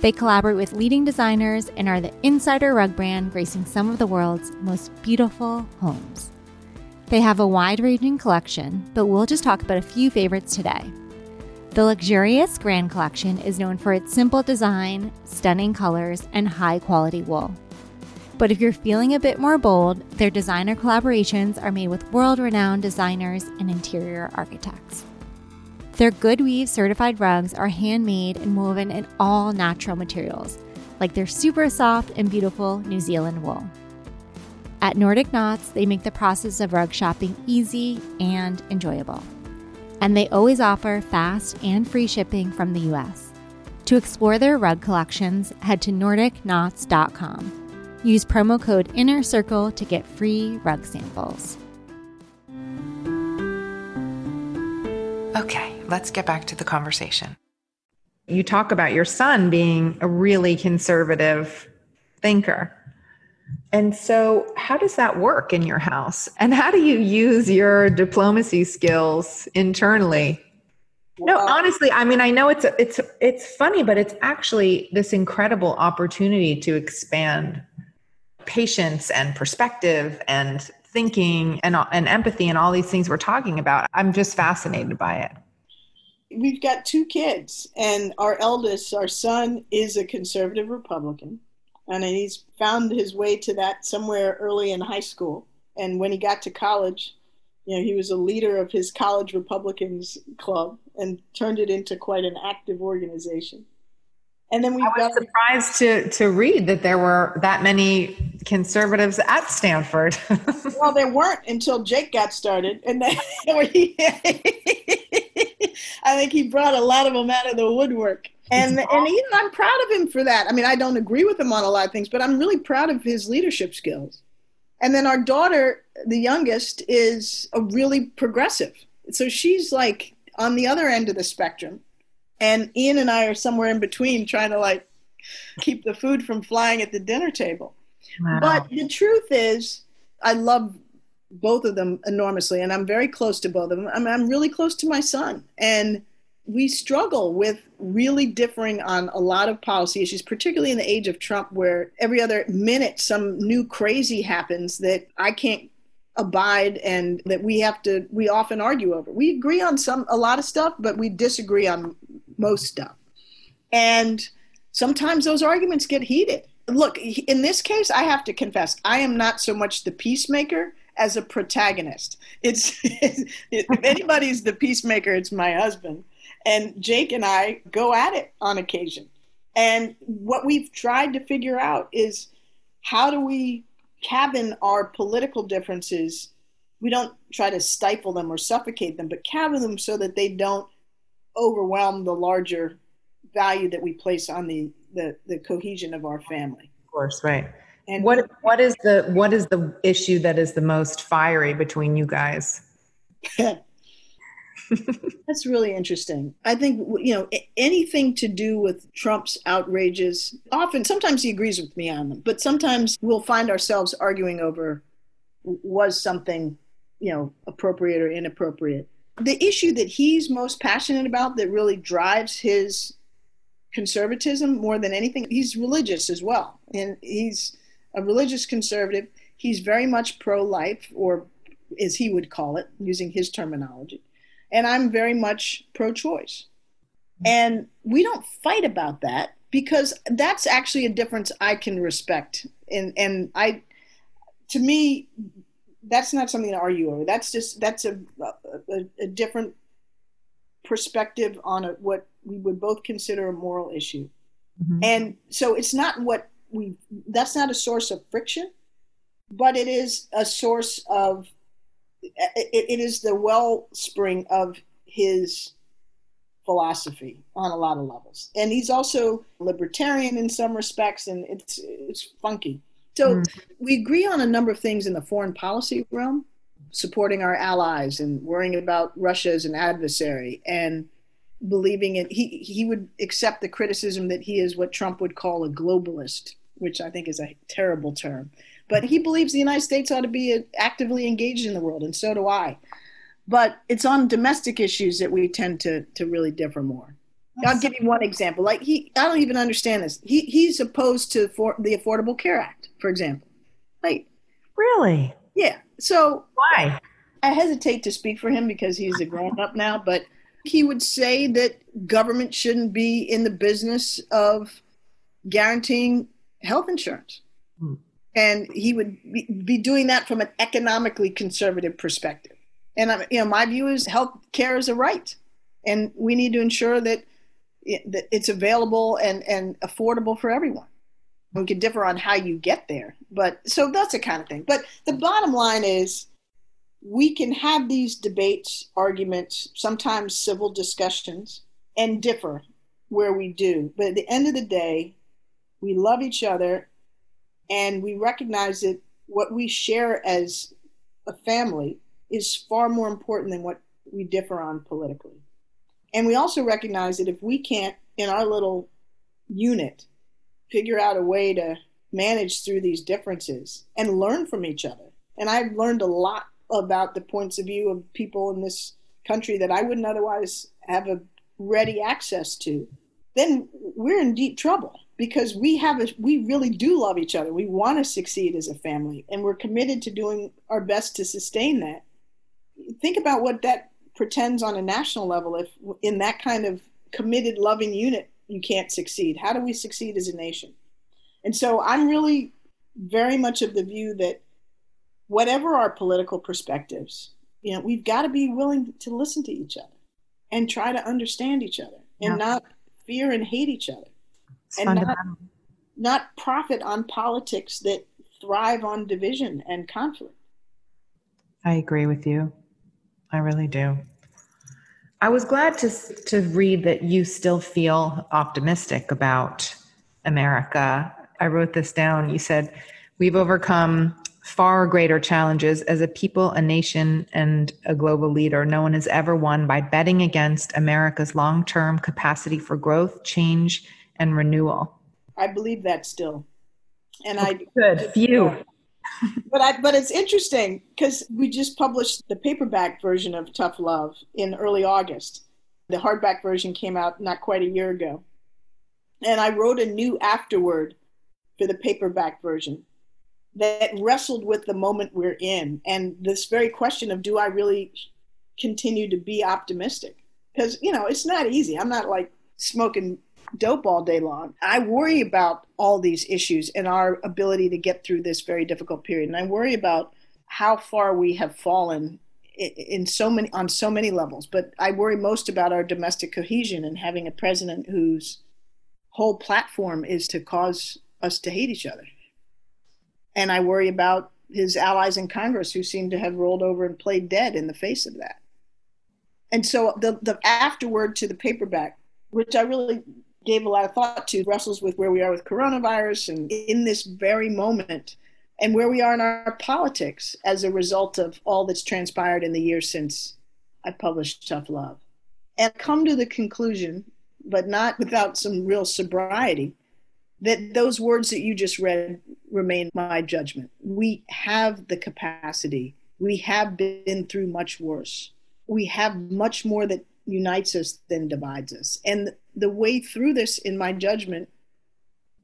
They collaborate with leading designers and are the insider rug brand gracing some of the world's most beautiful homes. They have a wide ranging collection, but we'll just talk about a few favorites today. The luxurious Grand Collection is known for its simple design, stunning colors, and high quality wool. But if you're feeling a bit more bold, their designer collaborations are made with world renowned designers and interior architects. Their Goodweave certified rugs are handmade and woven in all natural materials, like their super soft and beautiful New Zealand wool. At Nordic Knots, they make the process of rug shopping easy and enjoyable and they always offer fast and free shipping from the US. To explore their rug collections, head to NordicKnots.com. Use promo code Inner Circle to get free rug samples. Okay, let's get back to the conversation. You talk about your son being a really conservative thinker. And so, how does that work in your house? And how do you use your diplomacy skills internally? No, honestly, I mean, I know it's it's it's funny, but it's actually this incredible opportunity to expand patience and perspective and thinking and and empathy and all these things we're talking about. I'm just fascinated by it. We've got two kids, and our eldest, our son, is a conservative Republican and he's found his way to that somewhere early in high school. And when he got to college, you know, he was a leader of his college Republicans club and turned it into quite an active organization. And then we I was surprised to to read that there were that many conservatives at Stanford. well, there weren't until Jake got started, and then I think he brought a lot of them out of the woodwork and and you know, I'm proud of him for that. I mean, I don't agree with him on a lot of things, but I'm really proud of his leadership skills. And then our daughter, the youngest, is a really progressive. So she's like on the other end of the spectrum. And Ian and I are somewhere in between trying to like keep the food from flying at the dinner table. Wow. But the truth is, I love both of them enormously, and I'm very close to both of them. I'm, I'm really close to my son. And we struggle with really differing on a lot of policy issues, particularly in the age of Trump, where every other minute some new crazy happens that I can't abide and that we have to we often argue over. We agree on some a lot of stuff, but we disagree on most stuff. And sometimes those arguments get heated. Look, in this case, I have to confess, I am not so much the peacemaker as a protagonist. It's if anybody's the peacemaker, it's my husband and Jake and I go at it on occasion. And what we've tried to figure out is how do we cabin our political differences we don't try to stifle them or suffocate them, but cabin them so that they don't overwhelm the larger value that we place on the, the, the cohesion of our family. Of course, right. And what what is the what is the issue that is the most fiery between you guys? That's really interesting. I think you know anything to do with Trump's outrages. Often, sometimes he agrees with me on them, but sometimes we'll find ourselves arguing over was something you know appropriate or inappropriate. The issue that he's most passionate about, that really drives his conservatism more than anything, he's religious as well, and he's a religious conservative. He's very much pro-life, or as he would call it, using his terminology and I'm very much pro choice. And we don't fight about that because that's actually a difference I can respect. And, and I, to me, that's not something to argue over. That's just, that's a, a, a different perspective on a, what we would both consider a moral issue. Mm-hmm. And so it's not what we, that's not a source of friction, but it is a source of it, it is the wellspring of his philosophy on a lot of levels. And he's also libertarian in some respects, and it's it's funky. So mm. we agree on a number of things in the foreign policy realm, supporting our allies and worrying about Russia as an adversary and believing it. He he would accept the criticism that he is what Trump would call a globalist, which I think is a terrible term. But he believes the United States ought to be uh, actively engaged in the world, and so do I. But it's on domestic issues that we tend to to really differ more. I'll give you one example. Like he, I don't even understand this. He he's opposed to for, the Affordable Care Act, for example. Like, really? Yeah. So why? I hesitate to speak for him because he's a grown up now, but he would say that government shouldn't be in the business of guaranteeing health insurance. Hmm and he would be doing that from an economically conservative perspective. And you know, my view is health care is a right, and we need to ensure that that it's available and and affordable for everyone. We can differ on how you get there, but so that's the kind of thing. But the bottom line is, we can have these debates, arguments, sometimes civil discussions, and differ where we do. But at the end of the day, we love each other and we recognize that what we share as a family is far more important than what we differ on politically. And we also recognize that if we can't, in our little unit, figure out a way to manage through these differences and learn from each other. And I've learned a lot about the points of view of people in this country that I wouldn't otherwise have a ready access to. Then we're in deep trouble because we have a, we really do love each other. We want to succeed as a family, and we're committed to doing our best to sustain that. Think about what that pretends on a national level. If in that kind of committed, loving unit, you can't succeed. How do we succeed as a nation? And so, I'm really very much of the view that whatever our political perspectives, you know, we've got to be willing to listen to each other and try to understand each other and yeah. not fear and hate each other and not, not profit on politics that thrive on division and conflict. I agree with you. I really do. I was glad to to read that you still feel optimistic about America. I wrote this down. You said we've overcome far greater challenges as a people, a nation, and a global leader. No one has ever won by betting against America's long-term capacity for growth, change, and renewal. I believe that still. And I oh, good few. but I but it's interesting because we just published the paperback version of Tough Love in early August. The hardback version came out not quite a year ago. And I wrote a new afterword for the paperback version that wrestled with the moment we're in and this very question of do I really continue to be optimistic? Because, you know, it's not easy. I'm not like smoking dope all day long. I worry about all these issues and our ability to get through this very difficult period. And I worry about how far we have fallen in so many on so many levels. But I worry most about our domestic cohesion and having a president whose whole platform is to cause us to hate each other. And I worry about his allies in Congress who seem to have rolled over and played dead in the face of that. And so the, the afterword to the paperback, which I really gave a lot of thought to, wrestles with where we are with coronavirus and in this very moment and where we are in our politics as a result of all that's transpired in the years since I published Tough Love. And come to the conclusion, but not without some real sobriety, that those words that you just read remain my judgment. We have the capacity. We have been through much worse. We have much more that unites us than divides us. And the way through this, in my judgment,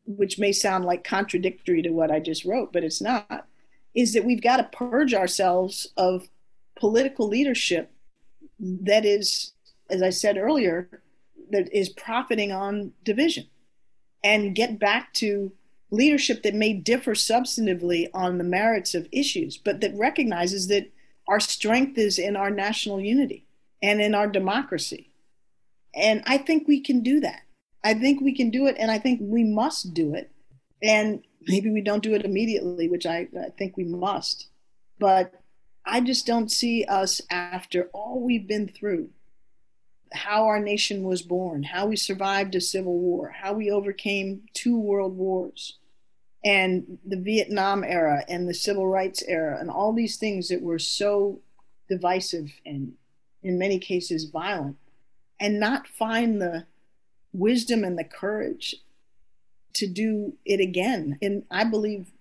which may sound like contradictory to what I just wrote, but it's not, is that we've got to purge ourselves of political leadership that is, as I said earlier, that is profiting on division and get back to leadership that may differ substantively on the merits of issues, but that recognizes that our strength is in our national unity and in our democracy. And I think we can do that. I think we can do it, and I think we must do it. And maybe we don't do it immediately, which I, I think we must. But I just don't see us after all we've been through how our nation was born, how we survived a civil war, how we overcame two world wars, and the Vietnam era and the civil rights era, and all these things that were so divisive and in many cases violent, and not find the wisdom and the courage to do it again in, I believe,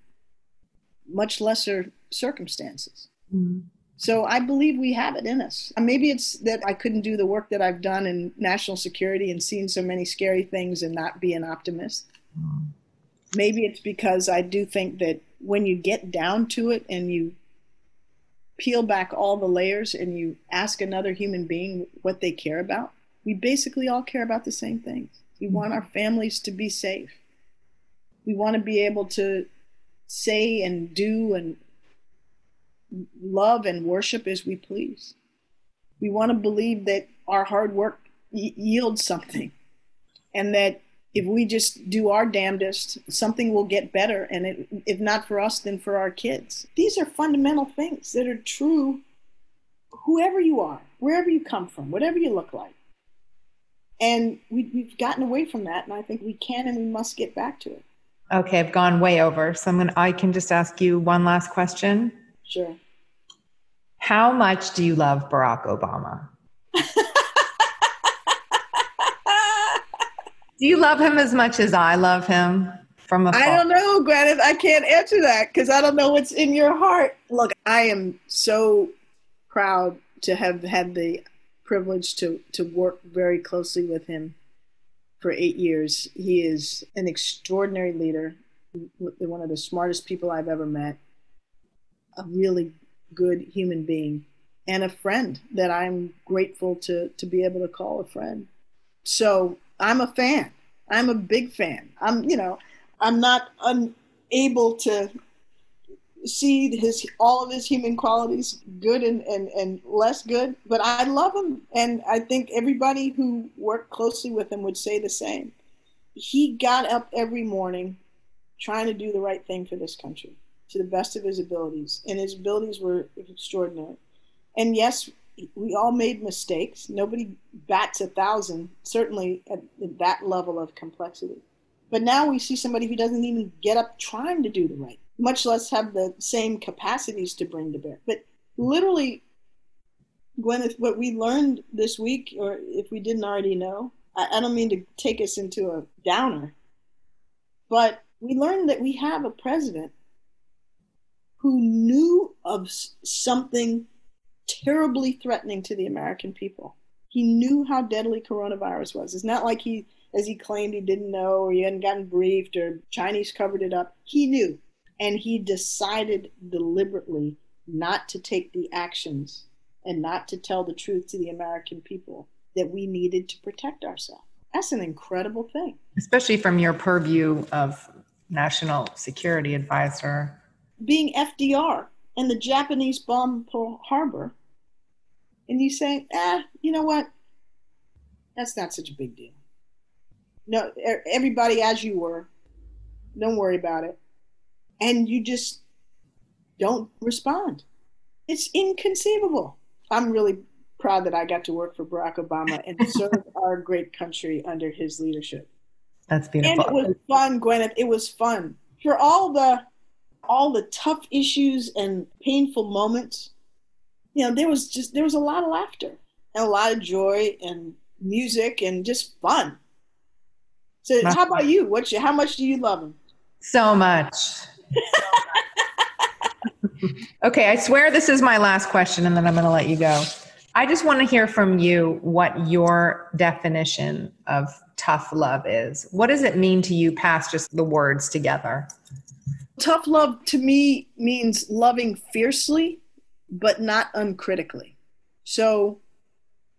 much lesser circumstances. Mm-hmm. So I believe we have it in us. Maybe it's that I couldn't do the work that I've done in national security and seen so many scary things and not be an optimist. Mm. Maybe it's because I do think that when you get down to it and you peel back all the layers and you ask another human being what they care about, we basically all care about the same things. We want our families to be safe. We want to be able to say and do and love and worship as we please. We want to believe that our hard work y- yields something and that if we just do our damnedest, something will get better. And it, if not for us, then for our kids. These are fundamental things that are true, whoever you are, wherever you come from, whatever you look like. And we, we've gotten away from that, and I think we can and we must get back to it. Okay, I've gone way over. So I'm gonna, I can just ask you one last question. Sure. How much do you love Barack Obama? do you love him as much as I love him? From afar? I don't know, Gwyneth. I can't answer that because I don't know what's in your heart. Look, I am so proud to have had the privilege to to work very closely with him for eight years. He is an extraordinary leader, one of the smartest people I've ever met a really good human being and a friend that I'm grateful to to be able to call a friend. So I'm a fan. I'm a big fan. I'm you know I'm not unable to see his all of his human qualities, good and, and, and less good, but I love him and I think everybody who worked closely with him would say the same. He got up every morning trying to do the right thing for this country to the best of his abilities, and his abilities were extraordinary. And yes, we all made mistakes. Nobody bats a thousand, certainly at that level of complexity. But now we see somebody who doesn't even get up trying to do the right, much less have the same capacities to bring to bear. But literally, Gwyneth, what we learned this week, or if we didn't already know, I, I don't mean to take us into a downer, but we learned that we have a president who knew of something terribly threatening to the American people. He knew how deadly coronavirus was. It's not like he, as he claimed, he didn't know or he hadn't gotten briefed or Chinese covered it up. He knew. And he decided deliberately not to take the actions and not to tell the truth to the American people that we needed to protect ourselves. That's an incredible thing. Especially from your purview of national security advisor being FDR and the Japanese bomb Pearl Harbor, and you say, ah, you know what? That's not such a big deal. No, everybody as you were, don't worry about it. And you just don't respond. It's inconceivable. I'm really proud that I got to work for Barack Obama and serve our great country under his leadership. That's beautiful. And it was fun, Gwyneth. It was fun. For all the all the tough issues and painful moments, you know, there was just there was a lot of laughter and a lot of joy and music and just fun. So how about you? What how much do you love him? So much. okay, I swear this is my last question and then I'm going to let you go. I just want to hear from you what your definition of tough love is. What does it mean to you past just the words together? Tough love to me means loving fiercely, but not uncritically. So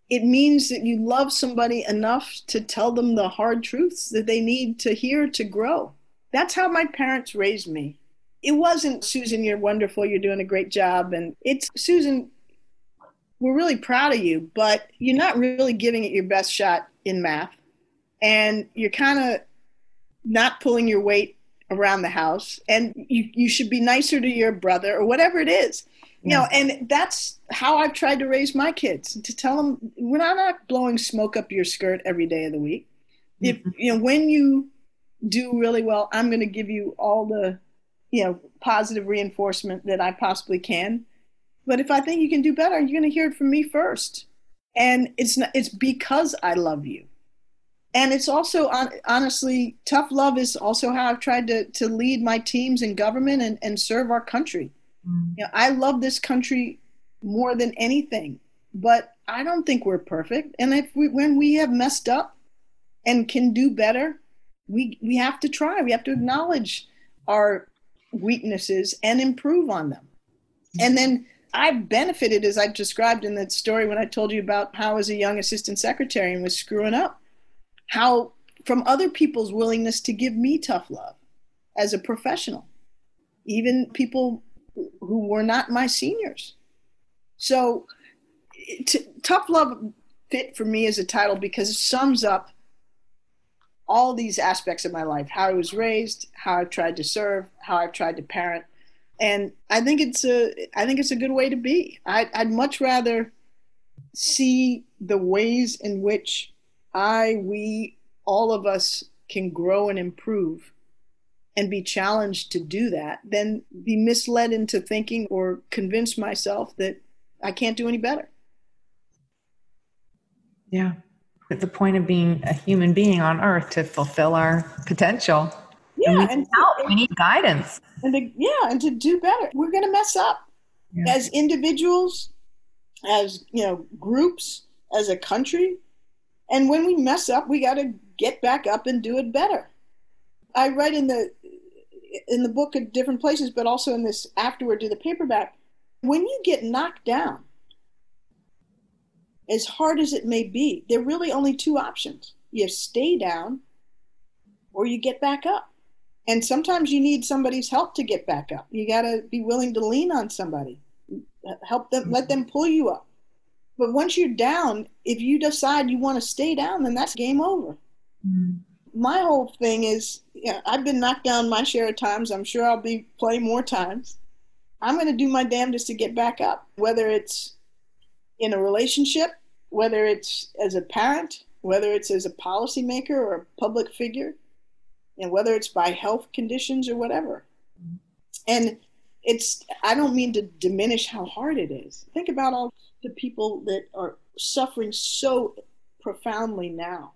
it means that you love somebody enough to tell them the hard truths that they need to hear to grow. That's how my parents raised me. It wasn't, Susan, you're wonderful, you're doing a great job. And it's, Susan, we're really proud of you, but you're not really giving it your best shot in math. And you're kind of not pulling your weight around the house. And you, you should be nicer to your brother or whatever it is. You know, and that's how I've tried to raise my kids to tell them we're not, not blowing smoke up your skirt every day of the week. If Mm-hmm. you know when you do really well, I'm going to give you all the you know positive reinforcement that I possibly can. But if I think you can do better, you're going to hear it from me first. And it's not, it's because I love you. And it's also honestly tough love is also how I've tried to to lead my teams in government and, and serve our country. Mm. You know, I love this country more than anything, but I don't think we're perfect. And if we, when we have messed up and can do better, we we have to try. We have to acknowledge our weaknesses and improve on them. And then I've benefited, as I described in that story when I told you about how as a young assistant secretary and was screwing up, how from other people's willingness to give me tough love as a professional, even people who were not my seniors. So, t- Tough Love fit for me as a title because it sums up all these aspects of my life how I was raised, how I've tried to serve, how I've tried to parent. And I think it's a, I think it's a good way to be. I, I'd much rather see the ways in which I, we, all of us can grow and improve and be challenged to do that than be misled into thinking or convince myself that I can't do any better. Yeah. It's the point of being a human being on earth to fulfill our potential. Yeah, and we and need help. We need guidance. And to, yeah, and to do better. We're going to mess up Yeah. as individuals, as you know, groups, as a country. And when we mess up, we got to get back up and do it better. I write in the in the book at different places, but also in this afterward to the paperback. When you get knocked down, as hard as it may be, there are really only two options. You stay down or you get back up. And sometimes you need somebody's help to get back up. You got to be willing to lean on somebody, help them, let mm-hmm. them pull you up. But once you're down, if you decide you want to stay down, then that's game over. Mm-hmm. My whole thing is, I've been knocked down my share of times. I'm sure I'll be playing more times. I'm going to do my damnedest to get back up, whether it's in a relationship, whether it's as a parent, whether it's as a policymaker or a public figure, and whether it's by health conditions or whatever. Mm-hmm. And it's, I don't mean to diminish how hard it is. Think about all the people that are suffering so profoundly now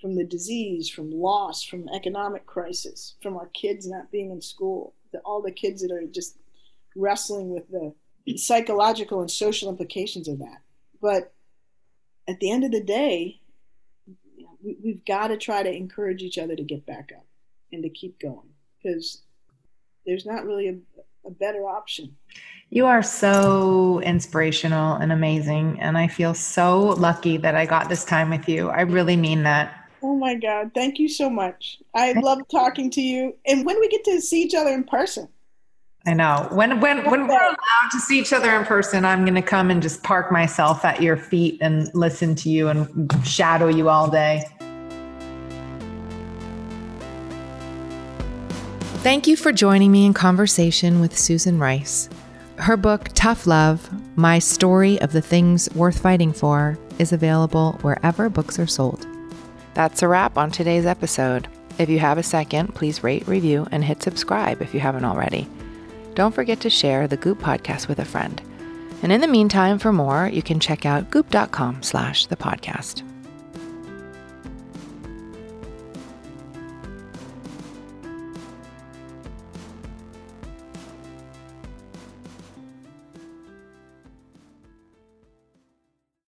from the disease, from loss, from economic crisis, from our kids not being in school, the, all the kids that are just wrestling with the psychological and social implications of that. But at the end of the day, we, we've got to try to encourage each other to get back up and to keep going because there's not really a, a better option. You are so inspirational and amazing. And I feel so lucky that I got this time with you. I really mean that. Oh my God. Thank you so much. I love talking to you. And when we get to see each other in person, I know. When when when we're allowed to see each other in person, I'm going to come and just park myself at your feet and listen to you and shadow you all day. Thank you for joining me in conversation with Susan Rice. Her book, Tough Love My Story of the Things Worth Fighting For, is available wherever books are sold. That's a wrap on today's episode. If you have a second, please rate, review, and hit subscribe if you haven't already. Don't forget to share the Goop podcast with a friend. And in the meantime, for more, you can check out goop.com slash the podcast.